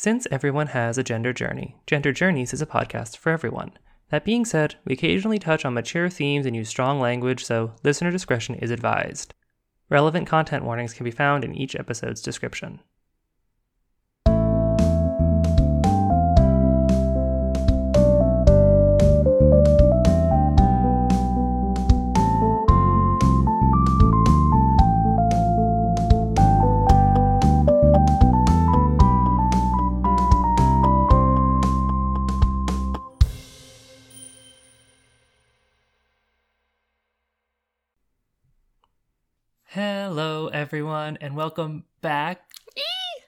Since everyone has a gender journey, Gender Journeys is a podcast for everyone. That being said, we occasionally touch on mature themes and use strong language, so listener discretion is advised. Relevant content warnings can be found in each episode's description. Everyone, and welcome back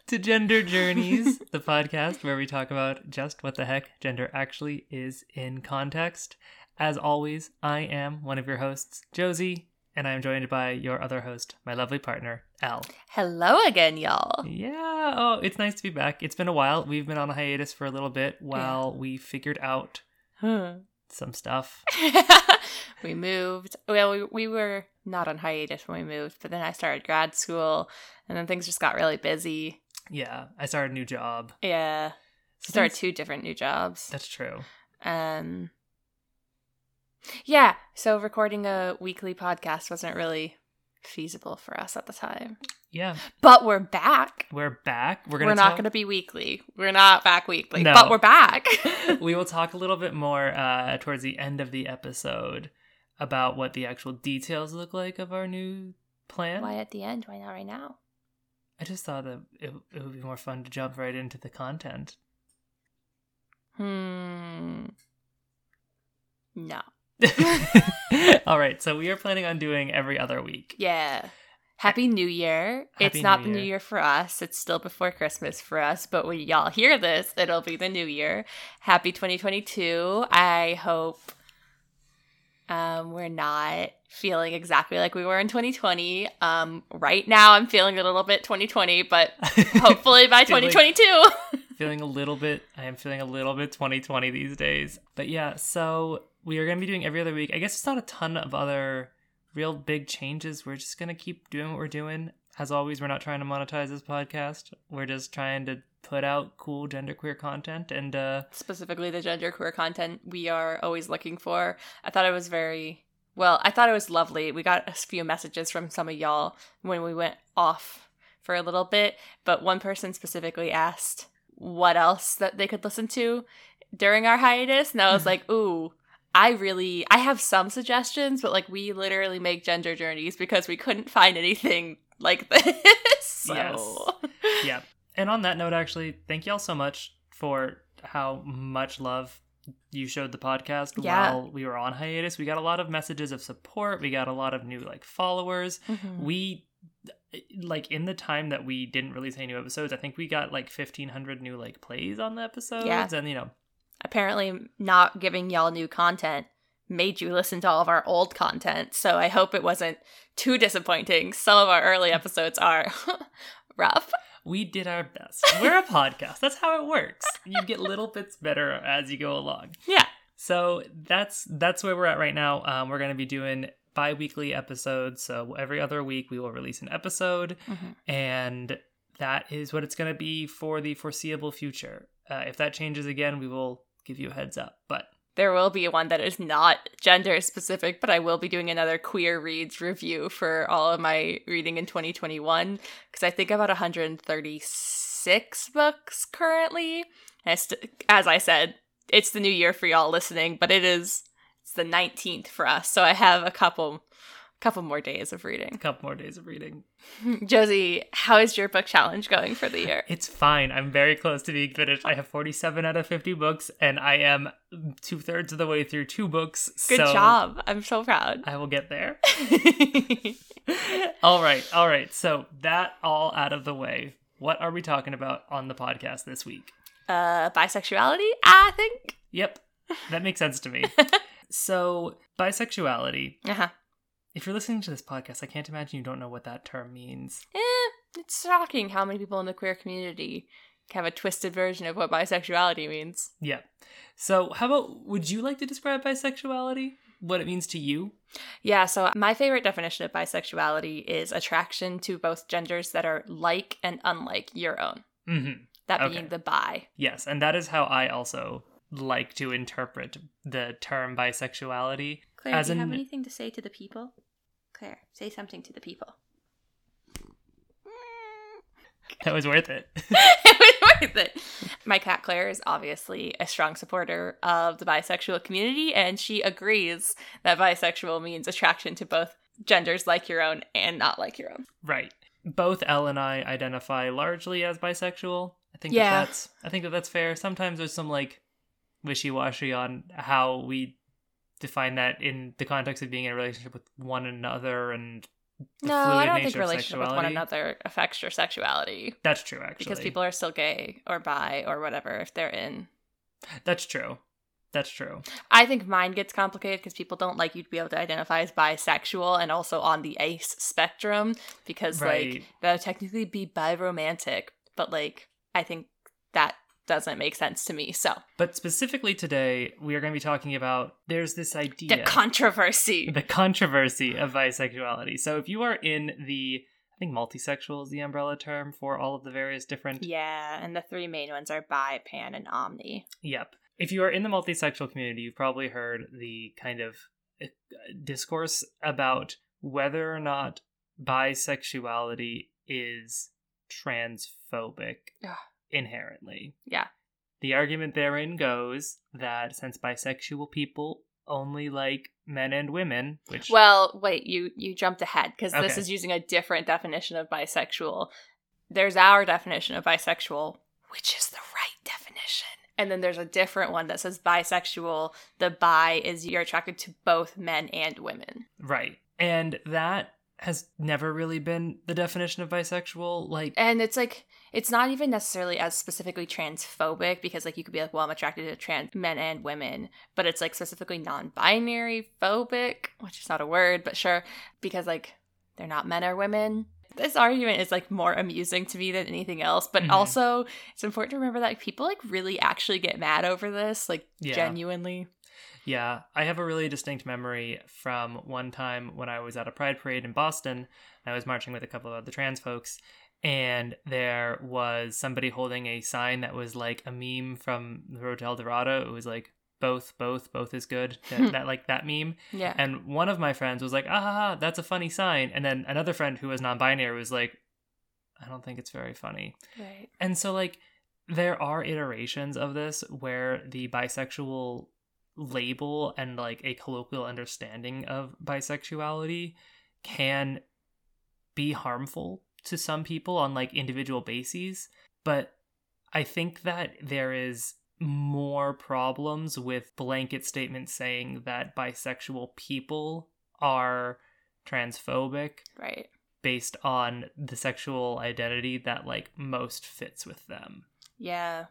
to Gender Journeys, the podcast where we talk about just what the heck gender actually is in context. As always, I am one of your hosts, Josie, and I am joined by your other host, my lovely partner, Elle. Hello again, y'all. Yeah, oh, it's nice to be back. It's been a while. We've been on a hiatus for a little bit while we figured out hmm. some stuff. we moved. Well, we, we were not on hiatus when we moved, but then I started grad school, and then things just got really busy. Yeah, I started a new job. Yeah, So started two different new jobs. That's true. Um, yeah. So recording a weekly podcast wasn't really feasible for us at the time, Yeah, but we're back. we're back. We're gonna We're, gonna not talk- going to be weekly. We're not back weekly, No. but we're back. we will talk a little bit more uh, towards the end of the episode about what the actual details look like of our new plan. Why at the end? Why not right now? I just thought that it, it would be more fun to jump right into the content. Hmm. No. All right, so we are planning on doing every other week. Yeah. Happy New Year. Happy it's not New the New Year. Year for us. It's still before Christmas for us, but when y'all hear this, it'll be the New Year. Happy 2022. I hope um, we're not feeling exactly like we were in 2020. Um, right now, I'm feeling a little bit 2020, but hopefully by Feeling- 2022. feeling a little bit i am feeling a little bit 2020 these days but yeah so we are going to be doing every other week i guess it's not a ton of other real big changes we're just going to keep doing what we're doing as always we're not trying to monetize this podcast we're just trying to put out cool genderqueer content and uh specifically the genderqueer content we are always looking for. I thought it was very well, I thought it was lovely. We got a few messages from some of y'all when we went off for a little bit, but one person specifically asked what else that they could listen to during our hiatus, and I was like, "Ooh, I really I have some suggestions, but like we literally make gender journeys because we couldn't find anything like this." So. Yes. yeah and on that note actually thank y'all so much for how much love you showed the podcast Yeah. while we were on hiatus we got a lot of messages of support we got a lot of new like followers Mhm. we like in the time that we didn't release any new episodes i think we got like 1500 new like plays on the episodes Yeah. and you know apparently not giving y'all new content made you listen to all of our old content. So I hope it wasn't too disappointing. Some of our early episodes are rough. we did our best we're a podcast that's how it works you get little bits better as you go along Yeah. So that's that's where we're at right now. Um, we're going to be doing bi-weekly episodes. So every other week we will release an episode, and that is what it's going to be for the foreseeable future. Uh, if that changes again, we will give you a heads up. But There will be one that is not gender specific, but I will be doing another queer reads review for all of my reading in 2021 because I think about 136 books currently. As I said, it's the new year for y'all listening, but it is it's the 19th for us, so I have a couple couple more days of reading. a couple more days of reading. Josie, how is your book challenge going for the year? It's fine. I'm very close to being finished. I have 47 out of 50 books, and I am two thirds of the way through two books. Good so job. I'm so proud. I will get there. all right, all right. So that all out of the way. What are we talking about on the podcast this week? uh bisexuality, I think. Yep, that makes sense to me. so, bisexuality. Uh-huh. If you're listening to this podcast, I can't imagine you don't know what that term means. Eh, it's shocking how many people in the queer community have a twisted version of what bisexuality means. Yeah. So, how about would you like to describe bisexuality? What it means to you? Yeah, so my favorite definition of bisexuality is attraction to both genders that are like and unlike your own. Mm-hmm. that Okay. being the bi. Yes, and that is how I also like to interpret the term bisexuality. Claire, As do you have anything to say to the people? Claire, say something to the people. That was worth it. it was worth it. My cat Claire is obviously a strong supporter of the bisexual community, and she agrees that bisexual means attraction to both genders like your own and not like your own. right. Both Elle and I identify largely as bisexual. I think Yeah. that that's I think that that's fair. Sometimes there's some like wishy-washy on how we define that in the context of being in a relationship with one another and no, I don't think relationship with one another affects your sexuality That's true actually. because people are still gay or bi or whatever if they're in. That's true. That's true. I think mine gets complicated because people don't like you to be able to identify as bisexual and also on the ace spectrum because Right. like that would technically be biromantic, but like I think that doesn't make sense to me. So But specifically today, we are going to be talking about there's this idea the controversy. the controversy of bisexuality. So if you are in the I think multisexual is the umbrella term for all of the various different Yeah, and the three main ones are bi, pan, and omni. Yep. If you are in the multisexual community, you've probably heard the kind of uh, discourse about whether or not bisexuality is transphobic. Inherently. Yeah. The argument therein goes that since bisexual people only like men and women, which Well, wait, you you jumped ahead because this is using a different definition of bisexual. There's our definition of bisexual, which is the right definition. And then there's a different one that says bisexual. The bi is you're attracted to both men and women. right. And that has never really been the definition of bisexual. Like And it's like it's not even necessarily as specifically transphobic because like you could be like, well, I'm attracted to trans men and women, but it's like specifically non-binary phobic, which is not a word, but sure, because like they're not men or women. This argument is like more amusing to me than anything else, but Mhm. also it's important to remember that like, people like really actually get mad over this, like Yeah. genuinely. Yeah, I have a really distinct memory from one time when I was at a pride parade in Boston. I was marching with a couple of other trans folks, and there was somebody holding a sign that was like a meme from the Road to El Dorado. It was like both, both, both is good. That, that like that meme. Yeah. And one of my friends was like, ah, ha, ha, that's a funny sign. And then another friend who was non-binary was like, I don't think it's very funny. right. And so, like, there are iterations of this where the bisexual label and like a colloquial understanding of bisexuality can be harmful to some people on like individual bases. But I think that there is more problems with blanket statements saying that bisexual people are transphobic Right. based on the sexual identity that like most fits with them. Yeah.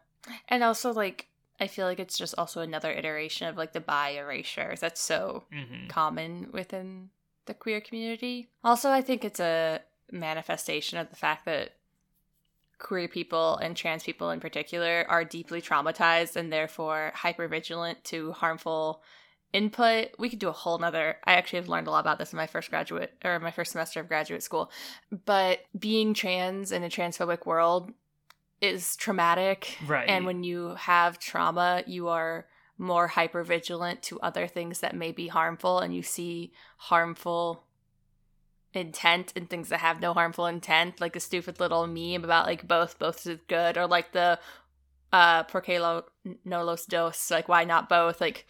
And also like I feel like it's just also another iteration of like the bi erasure. That's so Mm-hmm. common within the queer community. Also, I think it's a manifestation of the fact that queer people and trans people in particular are deeply traumatized and therefore hypervigilant to harmful input. We could do a whole nother I actually have learned a lot about this in my first graduate or my first semester of graduate school. But being trans in a transphobic world is traumatic. Right. And when you have trauma, you are more hyper vigilant to other things that may be harmful and you see harmful intent and things that have no harmful intent like the stupid little meme about like both both is good or like the uh porque lo, no los dos like why not both like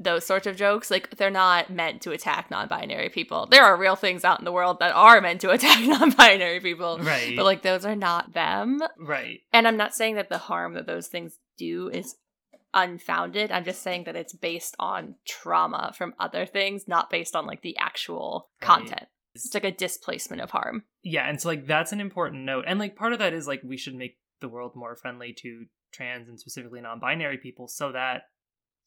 those sorts of jokes like they're not meant to attack non-binary people there are real things out in the world that are meant to attack non-binary people right. but like those are not them right. and I'm not saying that the harm that those things do is unfounded. I'm just saying that it's based on trauma from other things, not based on like the actual Right. content. It's like a displacement of harm. Yeah, and so like that's an important note. And like part of that is like we should make the world more friendly to trans and specifically non-binary people so that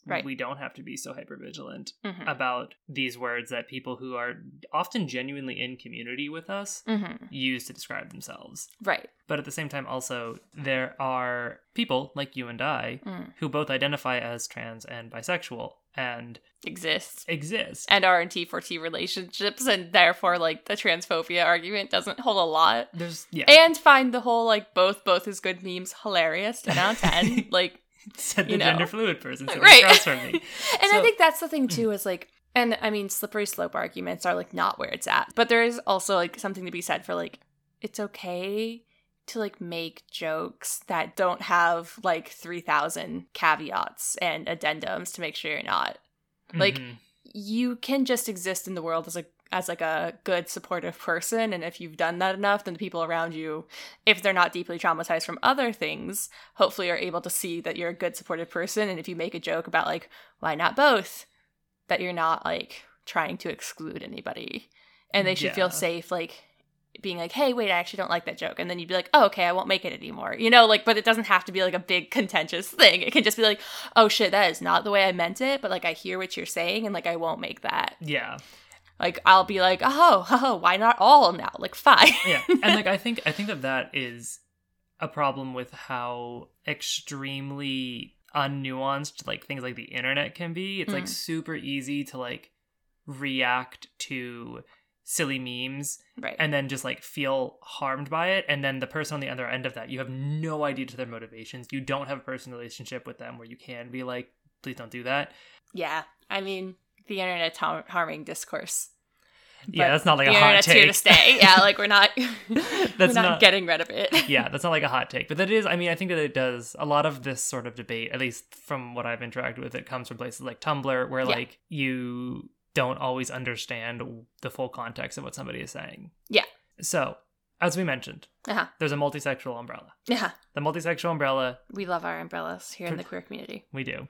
Right. we don't have to be so hypervigilant Mm-hmm. about these words that people who are often genuinely in community with us Mm-hmm. use to describe themselves. Right. But at the same time also there are people like you and I Mm. who both identify as trans and bisexual and Exists. exist. And are in T4T relationships, and therefore, like, the transphobia argument doesn't hold a lot. There's yeah. And find the whole, like, both, both is good memes hilarious. 10 out of 10. like, said the you know. gender fluid person sitting Right. across from me. and So- I think that's the thing too is like and I mean slippery slope arguments are like not where it's at. But there is also like something to be said for like it's okay to like make jokes that don't have like 3000 caveats and addendums to make sure you're not. Like Mhm. you can just exist in the world as a as like a good supportive person and if you've done that enough then the people around you if they're not deeply traumatized from other things hopefully are able to see that you're a good supportive person and if you make a joke about like why not both that you're not like trying to exclude anybody and they should Yeah. feel safe like being like hey wait i actually don't like that joke and then you'd be like oh okay i won't make it anymore you know like but it doesn't have to be like a big contentious thing. It can just be like oh shit that is not the way i meant it but like i hear what you're saying and like i won't make that. Yeah. like i'll be like oh, oh why not all now? Like fine. Yeah and like i think i think that that is a problem with how extremely unnuanced like things like the internet can be. It's like Mm. super easy to like react to silly memes right. and then just like feel harmed by it. And then the person on the other end of that you have no idea to their motivations. You don't have a personal relationship with them where you can be like please don't do that. Yeah. I mean the internet har- harming discourse. Yeah that's not like a hot internet's here to take. stay. Yeah like we're not we're That's not, not- getting rid of it. Yeah, that's not like a hot take, but that is. I mean, I think that it does. A lot of this sort of debate. At least from what I've interacted with, it comes from places like Tumblr, where Yeah. like you don't always understand the full context of what somebody is saying. Yeah. So, as we mentioned, uh-huh there's a multisexual umbrella. yeah The multisexual umbrella, we love our umbrellas here in the queer community we do.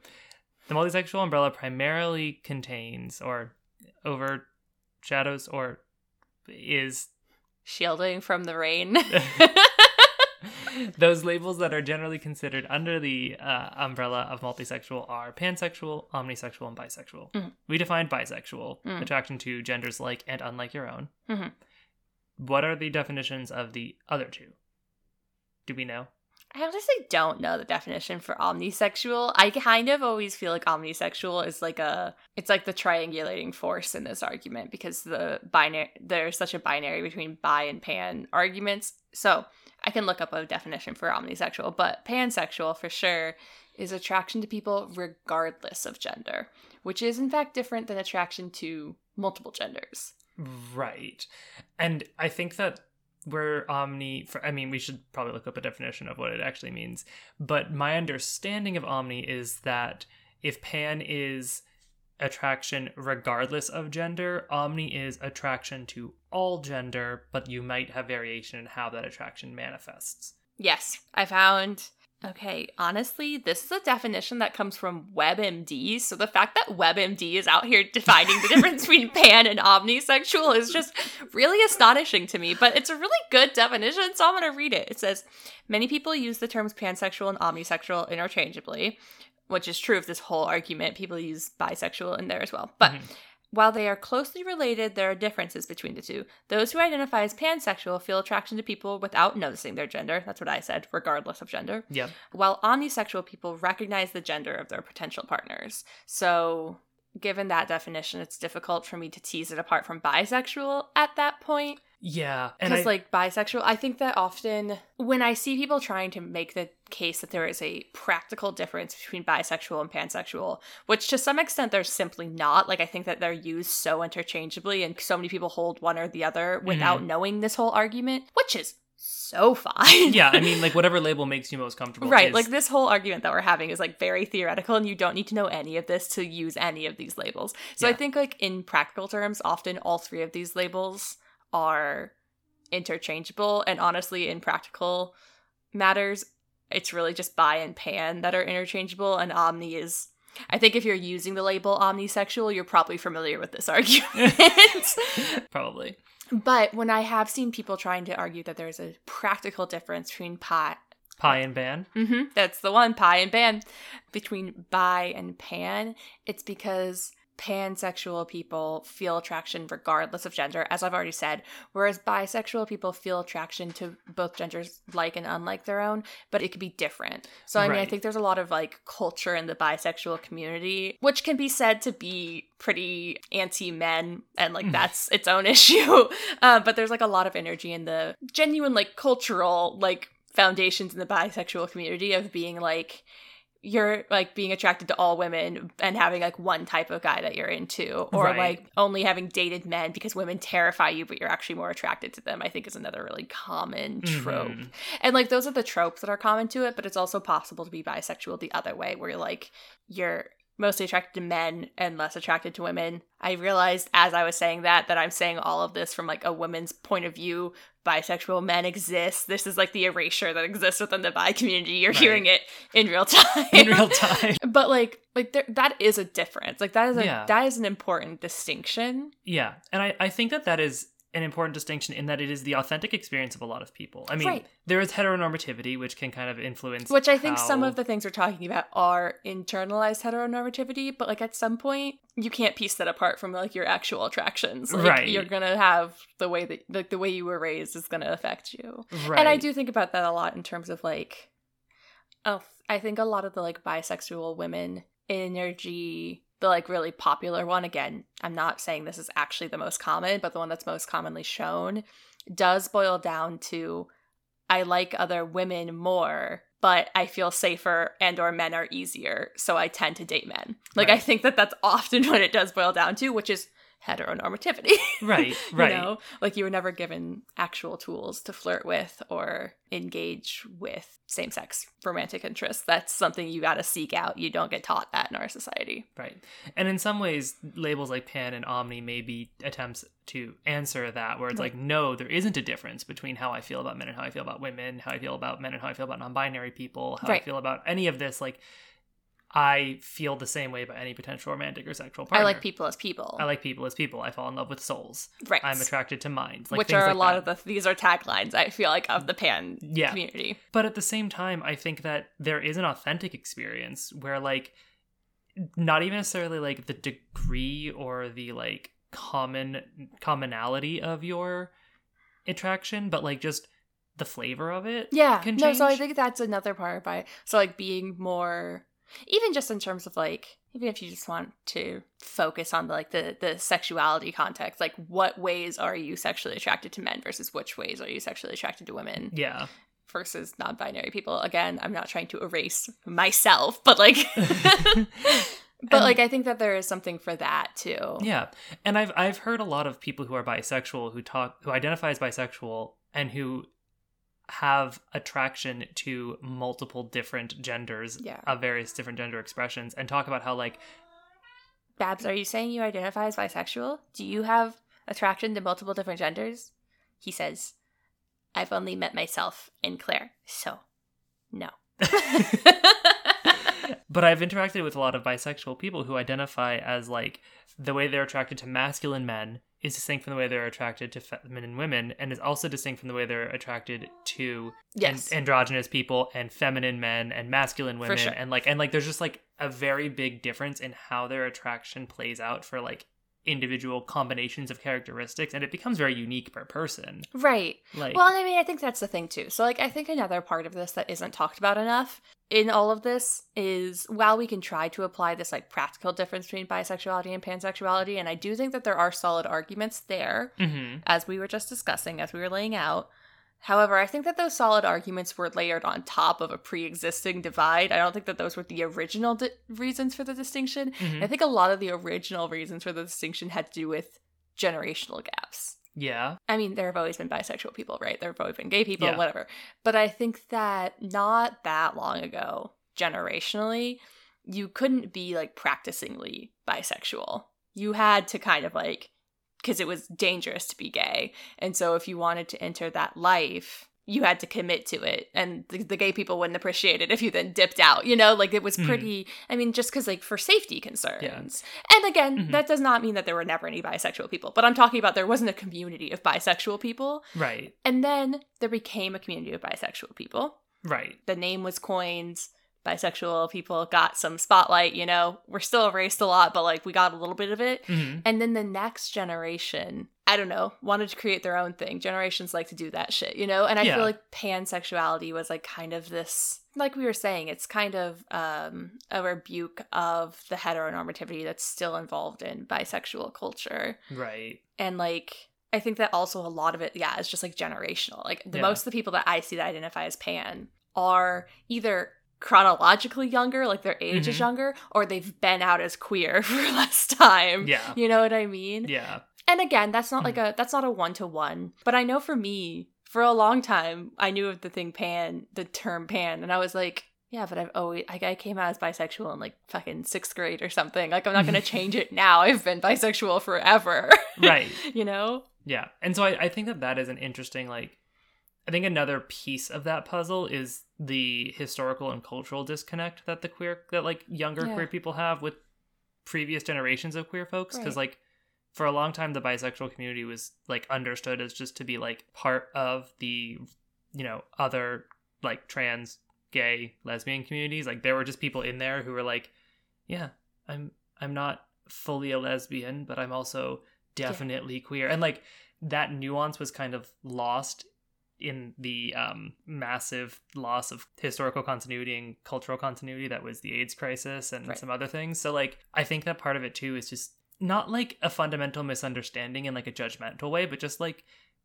The multisexual umbrella primarily contains or overshadows or is shielding from the rain Those labels that are generally considered under the uh, umbrella of multisexual are pansexual, omnisexual, and bisexual. Mhm. We defined bisexual Mm. attraction to genders like and unlike your own. Mhm. What are the definitions of the other two? Do we know? I honestly don't know the definition for omnisexual. I kind of always feel like omnisexual is like a it's like the triangulating force in this argument because the binary there's such a binary between bi and pan arguments. So, I can look up a definition for omnisexual, but pansexual for sure is attraction to people regardless of gender, which is in fact different than attraction to multiple genders. Right. And I think that we're omni I mean, we should probably look up a definition of what it actually means. But my understanding of omni is that if pan is attraction regardless of gender, omni is attraction to all gender, but you might have variation in how that attraction manifests. Yes, I found. Okay, honestly, this is a definition that comes from WebMD. So the fact that WebMD is out here defining the difference between pan and omnisexual is just really astonishing to me. But it's a really good definition, so I'm going to read it. It says Many people use the terms pansexual and omnisexual interchangeably, which is true of this whole argument. People use bisexual in there as well. But Mhm. While they are closely related, there are differences between the two. Those who identify as pansexual feel attraction to people without noticing their gender. That's what I said, regardless of gender. Yeah. While omnisexual people recognize the gender of their potential partners. So, given that definition, it's difficult for me to tease it apart from bisexual at that point. Yeah. Because, like, bisexual, I think that often when I see people trying to make the case that there is a practical difference between bisexual and pansexual, which to some extent there's simply not. Like, I think that they're used so interchangeably, and so many people hold one or the other without mm-hmm. knowing this whole argument, which is so fine. yeah, I mean, like whatever label makes you most comfortable. Right, is- like this whole argument that we're having is like very theoretical, and you don't need to know any of this to use any of these labels. So I think, like, in practical terms, often all three of these labels are interchangeable, and honestly, in practical matters, it's really just bi and pan that are interchangeable, and omni is. I think if you're using the label omnisexual, you're probably familiar with this argument. Probably. But when I have seen people trying to argue that there's a practical difference between pi Pie and ban. Mm-hmm. That's the one, pie and pan. Between bi and pan, it's because pansexual people feel attraction regardless of gender, as I've already said, whereas bisexual people feel attraction to both genders like and unlike their own, but it could be different. So, I mean, I think there's a lot of like culture in the bisexual community, which can be said to be pretty anti men, and like Mhm. that's its own issue. Uh, but there's like a lot of energy in the genuine, like, cultural, like, foundations in the bisexual community of being like, you're like being attracted to all women and having like one type of guy that you're into or Right. like only having dated men because women terrify you but you're actually more attracted to them i think is another really common trope Mhm. and like those are the tropes that are common to it but it's also possible to be bisexual the other way where you're like you're mostly attracted to men and less attracted to women i realized as i was saying that that i'm saying all of this from like a woman's point of view bisexual men exist this is like the erasure that exists within the bi community you're Right. hearing it in real time in real time. but like like there, that is a difference like that is a Yeah. that is an important distinction Yeah, and I, I think that that is an important distinction in that it is the authentic experience of a lot of people. I mean, Right. there is heteronormativity, which can kind of influence. which i think some of the things we're talking about are internalized heteronormativity but like at some point you can't piece that apart from like your actual attractions like Right. you're gonna have the way that like the way you were raised is gonna affect you right. and i do think about that a lot in terms of like oh i think a lot of the like bisexual women energy the like really popular one again i'm not saying this is actually the most common but the one that's most commonly shown does boil down to i like other women more but i feel safer and or men are easier so i tend to date men. Like i think that that's often what it does boil down to which is heteronormativity Right, right. you know like you were never given actual tools to flirt with or engage with same-sex romantic interests that's something you got to seek out you don't get taught that in our society Right. And in some ways, labels like pan and omni may be attempts to answer that, where it's Right. like, no, there isn't a difference between how I feel about men and how I feel about women, how I feel about men and how I feel about non binary people, how Right. I feel about any of this. Like, I feel the same way about any potential romantic or sexual partner. i like people as people I like people as people. I fall in love with souls. right I'm attracted to minds. Like which are a like lot that. of the these are taglines i feel like of the pan Yeah. community But at the same time, I think that there is an authentic experience where, like, not even necessarily like the degree or the like common commonality of your attraction, but like just the flavor of it. yeah no so i think that's another part by so like being more even just in terms of like even if you just want to focus on the, like the the sexuality context like what ways are you sexually attracted to men versus which ways are you sexually attracted to women Yeah. versus non-binary people again i'm not trying to erase myself but like but And- like i think that there is something for that too Yeah. And I've I've heard a lot of people who are bisexual who talk who identify as bisexual and who have attraction to multiple different genders Yeah. of various different gender expressions and talk about how like babs are you saying you identify as bisexual? Do you have attraction to multiple different genders? He says i've only met myself and claire. So no. But I've interacted with a lot of bisexual people who identify as like the way they're attracted to masculine men is distinct from the way they're attracted to feminine women and is also distinct from the way they're attracted to yes an- androgynous people and feminine men and masculine women sure. and like and like there's just like a very big difference in how their attraction plays out for like individual combinations of characteristics and it becomes very unique per person right like Well, and I mean, I think that's the thing too. So, like, I think another part of this that isn't talked about enough in all of this is while we can try to apply this like practical difference between bisexuality and pansexuality, and I do think that there are solid arguments there, mhm, as we were just discussing, as we were laying out. However, I think that those solid arguments were layered on top of a pre existing divide. I don't think that those were the original di- reasons for the distinction. mhm. I think a lot of the original reasons for the distinction had to do with generational gaps. yeah I mean, there have always been bisexual people, right? There have always been gay people, Yeah. whatever. But I think that not that long ago, generationally, you couldn't be like practicingly bisexual. You had to kind of like, because it was dangerous to be gay. And so if you wanted to enter that life, you had to commit to it. And the, the gay people wouldn't appreciate it if you then dipped out, you know? Like it was Mhm. pretty, I mean, just because like for safety concerns. And again, Mhm. that does not mean that there were never any bisexual people, but I'm talking about there wasn't a community of bisexual people. right And then there became a community of bisexual people. right The name was coined, bisexual people got some spotlight, you know. We're still erased a lot, but like we got a little bit of it. hmm And then the next generation, I don't know, wanted to create their own thing. Generations like to do that shit, you know? And I Yeah. feel like pansexuality was like kind of this like we were saying, it's kind of um a rebuke of the heteronormativity that's still involved in bisexual culture. Right. And like I think that also a lot of it, yeah, is just like generational. Like the Yeah. most of the people that I see that identify as pan are either chronologically younger, like their age is Mhm. younger, or they've been out as queer for less time. Yeah. You know what I mean? Yeah. And again, that's not like Mm-hmm. a that's not a one to one. But I know for me, for a long time, I knew of the thing pan, the term pan, and I was like, yeah, but I've always like I came out as bisexual in like fucking sixth grade or something. Like I'm not gonna change it now. I've been bisexual forever. Right. you know? Yeah. And so I, I think that that is an interesting, like, I think another piece of that puzzle is the historical and cultural disconnect that the queer, that like younger Yeah. queer people have with previous generations of queer folks. Because, Right. like, for a long time, the bisexual community was like understood as just to be like part of the, you know, other like trans, gay, lesbian communities. Like, there were just people in there who were like, yeah, I'm, I'm not fully a lesbian, but I'm also definitely queer and like that nuance was kind of lost in the um, massive loss of historical continuity and cultural continuity that was the AIDS crisis and Right. some other things. So like I think that part of it too is just not like a fundamental misunderstanding in like a judgmental way, but just like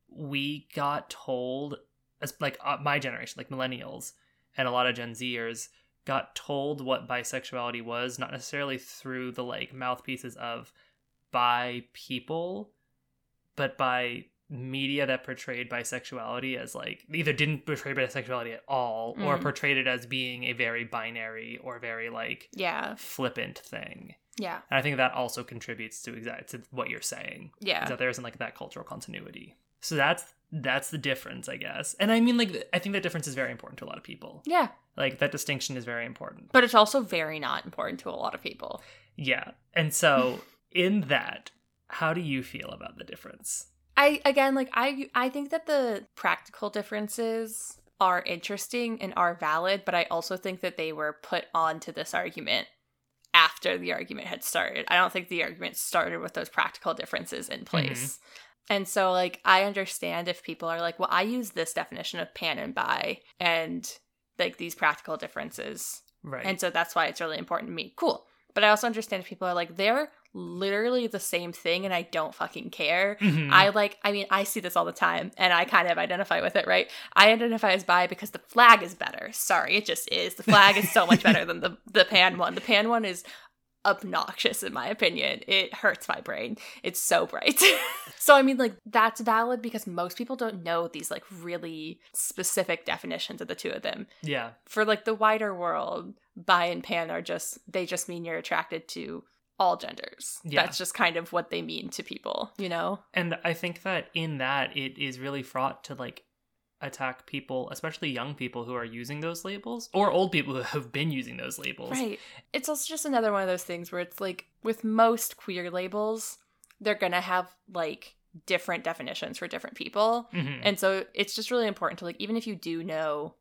we got told as like uh, my generation, like millennials and a lot of Gen Zers got told what bisexuality was, not necessarily through the like mouthpieces of bi people, but by media that portrayed bisexuality as like either didn't portray bisexuality at all or Mm. portrayed it as being a very binary or very like Yeah. flippant thing. Yeah. And I think that also contributes to exactly to what you're saying. Yeah. that there isn't like that cultural continuity. So that's that's the difference, I guess. And I mean like I think that difference is very important to a lot of people. Yeah. Like that distinction is very important. But it's also very not important to a lot of people. Yeah. And so in that, how do you feel about the difference? I again like I I think that the practical differences are interesting and are valid, but I also think that they were put onto this argument after the argument had started. I don't think the argument started with those practical differences in mm-hmm. place. And so like I understand if people are like, "Well, I use this definition of pan and bi and like these practical differences Right. and so that's why it's really important to me. Cool. But I also understand if people are like, they're literally the same thing and I don't fucking care. Mhm. I like, I mean, I see this all the time and I kind of identify with it, right? I identify as bi because the flag is better. Sorry, it just is. The flag is so much better than the, the pan one. The pan one is obnoxious in my opinion. It hurts my brain. It's so bright. so I mean like that's valid because most people don't know these like really specific definitions of the two of them yeah. for like the wider world, bi and pan are just they just mean you're attracted to all genders. Yeah. That's just kind of what they mean to people, you know? And I think that in that it is really fraught to like attack people, especially young people who are using those labels or old people who have been using those labels. Right. It's also just another one of those things where it's like with most queer labels, they're gonna have like different definitions for different people. Mhm. And so it's just really important to like even if you do know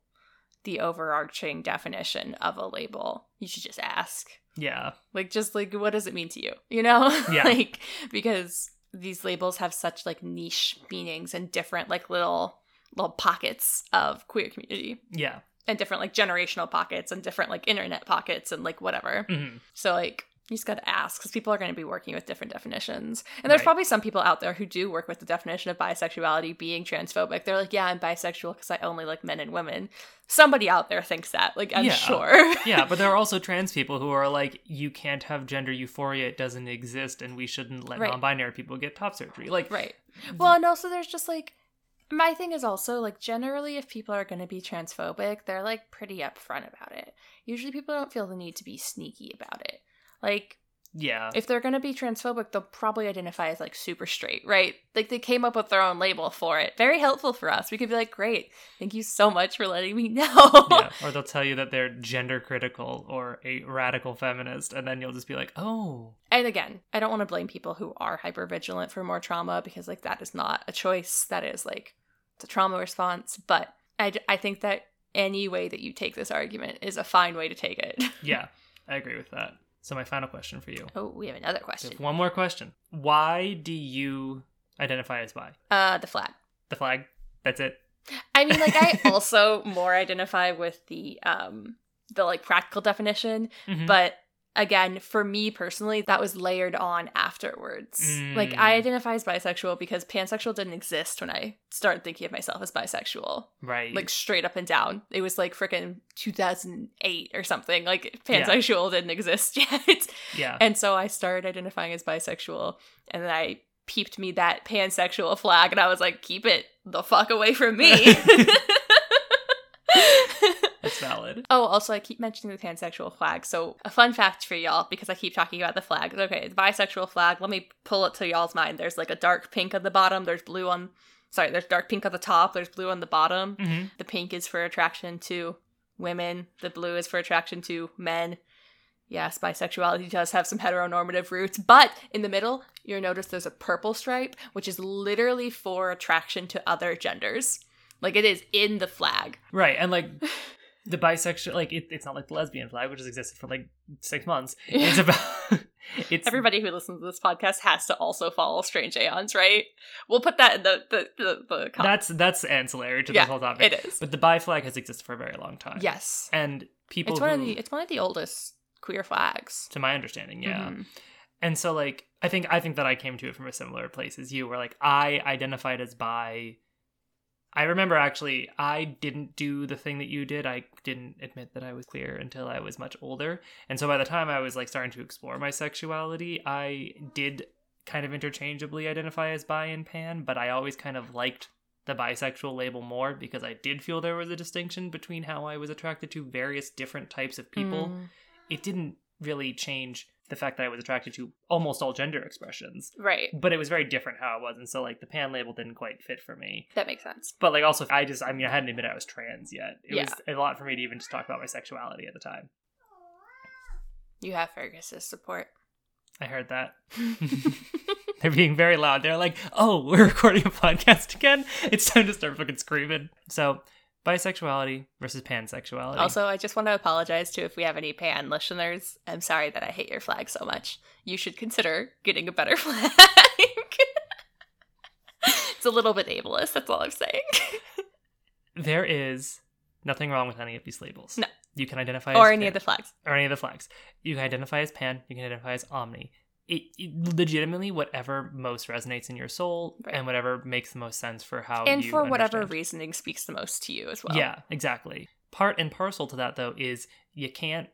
the overarching definition of a label, you should just ask. yeah. Like just like what does it mean to you? You know? Yeah. like because these labels have such like niche meanings and different like little little pockets of queer community Yeah. and different like generational pockets and different like internet pockets and like whatever. Mhm. So like you just got to ask because people are going to be working with different definitions. And there's Right. probably some people out there who do work with the definition of bisexuality being transphobic. They're like, yeah, I'm bisexual because I only like men and women. Somebody out there thinks that. Like, I'm Yeah. sure. yeah, but there are also trans people who are like, you can't have gender euphoria; it doesn't exist, and we shouldn't let Right. non-binary people get top surgery. Like, right. Well, and also there's just like, my thing is also like, generally, if people are going to be transphobic, they're like pretty upfront about it. Usually people don't feel the need to be sneaky about it. Like, yeah, if they're gonna be transphobic, they'll probably identify as like super straight, right? Like they came up with their own label for it. Very helpful for us. We could be like, great, thank you so much for letting me know. yeah. Or they'll tell you that they're gender critical or a radical feminist, and then you'll just be like, oh, And again, I don't want to blame people who are hyper vigilant for more trauma because like that is not a choice. That is like the trauma response. But I, I think that any way that you take this argument is a fine way to take it. Yeah, I agree with that. So my final question for you. Oh, we have another question. have one more question. Why do you identify as bi? Uh, the flag. The flag. That's it. I mean, like I also more identify with the um the like practical definition, Mhm. but again, for me personally, that was layered on afterwards. Like I Mm. identify as bisexual because pansexual didn't exist when I started thinking of myself as bisexual. right. Like straight up and down. It was like freaking 2008 or something. Like Yeah. pansexual didn't exist yet. yeah. And so I started identifying as bisexual, and then I peeped me that pansexual flag, and I was like, keep it the fuck away from me. Valid. oh, also, I keep mentioning the pansexual flag. So, a fun fact for y'all, because I keep talking about the flag. Okay, the bisexual flag, let me pull it to y'all's mind. There's like a dark pink at the bottom, there's blue on, sorry, there's dark pink at the top, there's blue on the bottom. hmm The pink is for attraction to women, the blue is for attraction to men. Yes, bisexuality does have some heteronormative roots, but in the middle, you'll notice there's a purple stripe, which is literally for attraction to other genders. Like it is in the flag. Right. And like the bisexual, like it, it's not like the lesbian flag, which has existed for like six months. It's about. it's Everybody who listens to this podcast has to also follow Strange Aeons, right? We'll put that in the the the, the that's that's ancillary to Yeah, this whole topic. it is. But the bi flag has existed for a very long time. Yes, And people it's one of the it's one of the oldest queer flags. to my understanding, yeah. Mhm. And so like I think I think that I came to it from a similar place as you, where like I identified as bi. I remember actually I didn't do the thing that you did. I didn't admit that I was queer until I was much older. And so by the time I was like starting to explore my sexuality, I did kind of interchangeably identify as bi and pan, but I always kind of liked the bisexual label more because I did feel there was a distinction between how I was attracted to various different types of people Mm. it didn't really change the fact that I was attracted to almost all gender expressions. Right. But it was very different how it was, and so like the pan label didn't quite fit for me. That makes sense. But like also, I just I mean I hadn't admitted I was trans yet. It Yeah. was a lot for me to even just talk about my sexuality at the time. You have Fergus's support. I heard that they're being very loud. They're like, "Oh, we're recording a podcast again. It's time to start fucking screaming." So, bisexuality versus pansexuality. Also, I just want to apologize to if we have any pan listeners. I'm sorry that I hate your flag so much. You should consider getting a better flag. it's a little bit ableist, that's all I'm saying. there is nothing wrong with any of these labels. No. You can identify or as any pan. of the flags. or any of the flags. You can identify as pan, you can identify as omni. It, it- legitimately whatever most resonates in your soul Right. and whatever makes the most sense for how and for whatever reasoning speaks the most to you as well. Yeah, exactly. Part and parcel to that though is you can't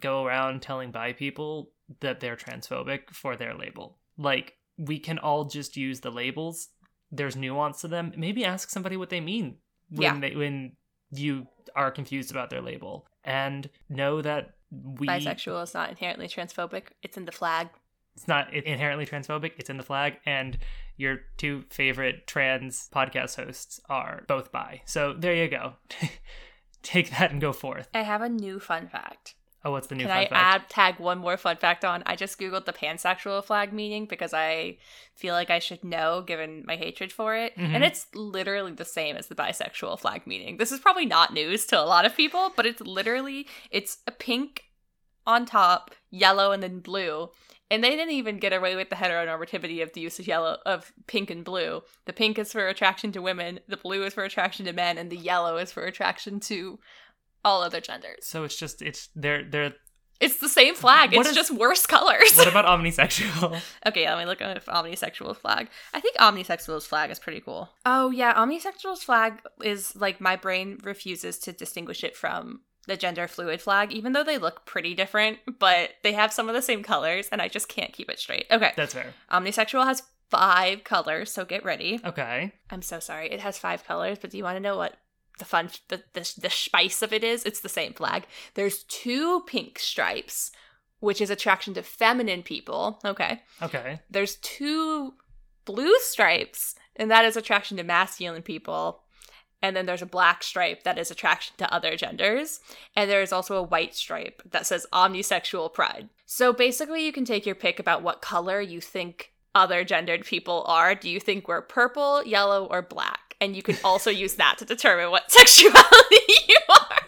go around telling bi people that they're transphobic for their label. Like we can all just use the labels. There's nuance to them. Maybe ask somebody what they mean when Yeah. they, when you are confused about their label and know that we Bisexual is not inherently transphobic. It's in the flag. It's not inherently transphobic. It's in the flag, and your two favorite trans podcast hosts are both bi. So there you go. Take that and go forth. I have a new fun fact. Oh, what's the new Can fun I fact? add tag one more fun fact on? I just googled the pansexual flag meaning because I feel like I should know given my hatred for it. Mhm. And it's literally the same as the bisexual flag meaning. This is probably not news to a lot of people, but it's literally it's a pink on top, yellow and then blue. And they didn't even get away with the heteronormativity of the use of yellow of pink and blue. The pink is for attraction to women, the blue is for attraction to men, and the yellow is for attraction to all other genders. so it's just it's they're they're. It's the same flag. What It's is- just worse colors. What about omnisexual? okay, let me look at omnisexual's flag. I think omnisexual's flag is pretty cool. Oh yeah, omnisexual's flag is like my brain refuses to distinguish it from the gender fluid flag, even though they look pretty different, but they have some of the same colors, and I just can't keep it straight. Okay, That's fair. omnisexual has five colors, so get ready. Okay. I'm so sorry. It has five colors, but do you want to know what the fun, the, the, the spice of it is? It's the same flag. There's two pink stripes, which is attraction to feminine people. Okay. Okay. There's two blue stripes, and that is attraction to masculine people. And then there's a black stripe that is attraction to other genders. And there's also a white stripe that says omnisexual pride. So basically, you can take your pick about what color you think other gendered people are. Do you think we're purple, yellow, or black? and you can also use that to determine what sexuality you are.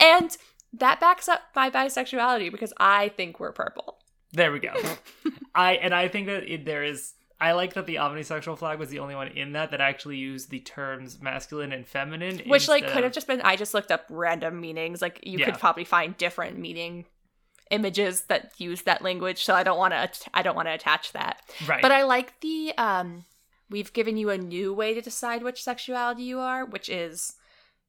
And that backs up my bisexuality because I think we're purple. There we go. I and I think that it, there is. I like that the omnisexual flag was the only one in that that actually used the terms masculine and feminine, Which like could have just been I just looked up random meanings. Like you Yeah. could probably find different meaning images that use that language, so I don't want to I don't want to attach that. right. But I like the um we've given you a new way to decide which sexuality you are, which is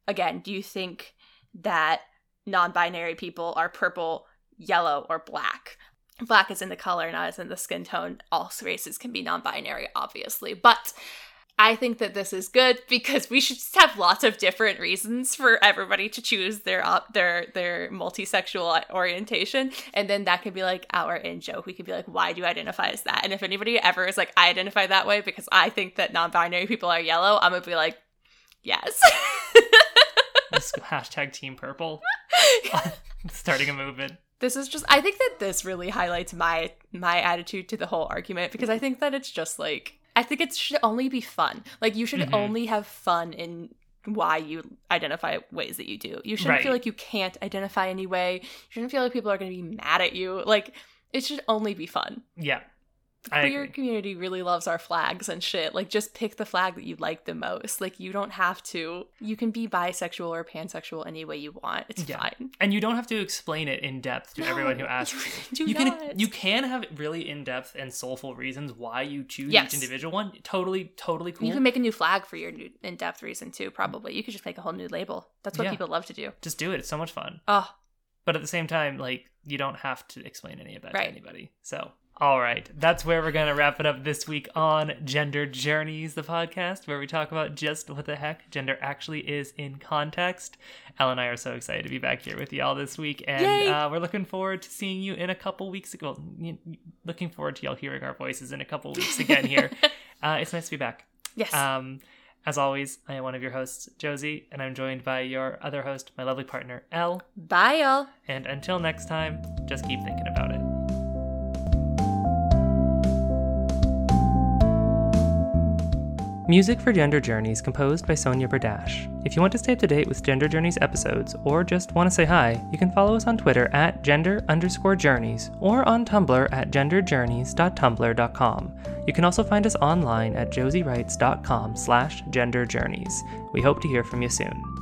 again, do you think that non-binary people are purple, yellow, or black? Black is in the color, not as in the skin tone. All races can be non-binary, obviously, but I think that this is good because we should just have lots of different reasons for everybody to choose their op- their their multisexual orientation, and then that could be like our in joke. We could be like, "Why do you identify as that?" And if anybody ever is like, "I identify that way because I think that non-binary people are yellow," I'm gonna be like, "Yes." Hashtag Team Purple, starting a movement. This is just I think that this really highlights my my attitude to the whole argument because I think that it's just like I think it should only be fun. Like you should Mhm. only have fun in why you identify ways that you do. You shouldn't Right. feel like you can't identify any way. You shouldn't feel like people are going to be mad at you. Like it should only be fun. Yeah, The queer community really loves our flags and shit. Like just pick the flag that you like the most. Like you don't have to. You can be bisexual or pansexual any way you want. It's Yeah. fine. and you don't have to explain it in depth to everyone who No, asks. do you not. can you can have really in depth and soulful reasons why you choose Yes. each individual one. Totally, totally cool. You can make a new flag for your new in-depth reason too. Probably you could just make a whole new label. That's what Yeah. people love to do. Just do it. It's so much fun. Oh, But at the same time, like you don't have to explain any of that Right. to anybody. So, all right, that's where we're gonna wrap it up this week on Gender Journeys, the podcast where we talk about just what the heck gender actually is in context. Elle and I are so excited to be back here with y'all this week, and uh, we're looking forward to seeing you in a couple weeks. Y- looking forward to y'all hearing our voices in a couple weeks again here. uh, it's nice to be back. yes. Um, as always, I am one of your hosts, Josie, and I'm joined by your other host, my lovely partner, Elle. Bye, y'all. And until next time, just keep thinking about it. Music for Gender Journeys composed by Sonia Berdash. If you want to stay up to date with Gender Journeys episodes or just want to say hi, you can follow us on Twitter at gender underscore journeys or on Tumblr at genderjourneys.tumblr.com. You can also find us online at josiewrites.com slash genderjourneys. We hope to hear from you soon.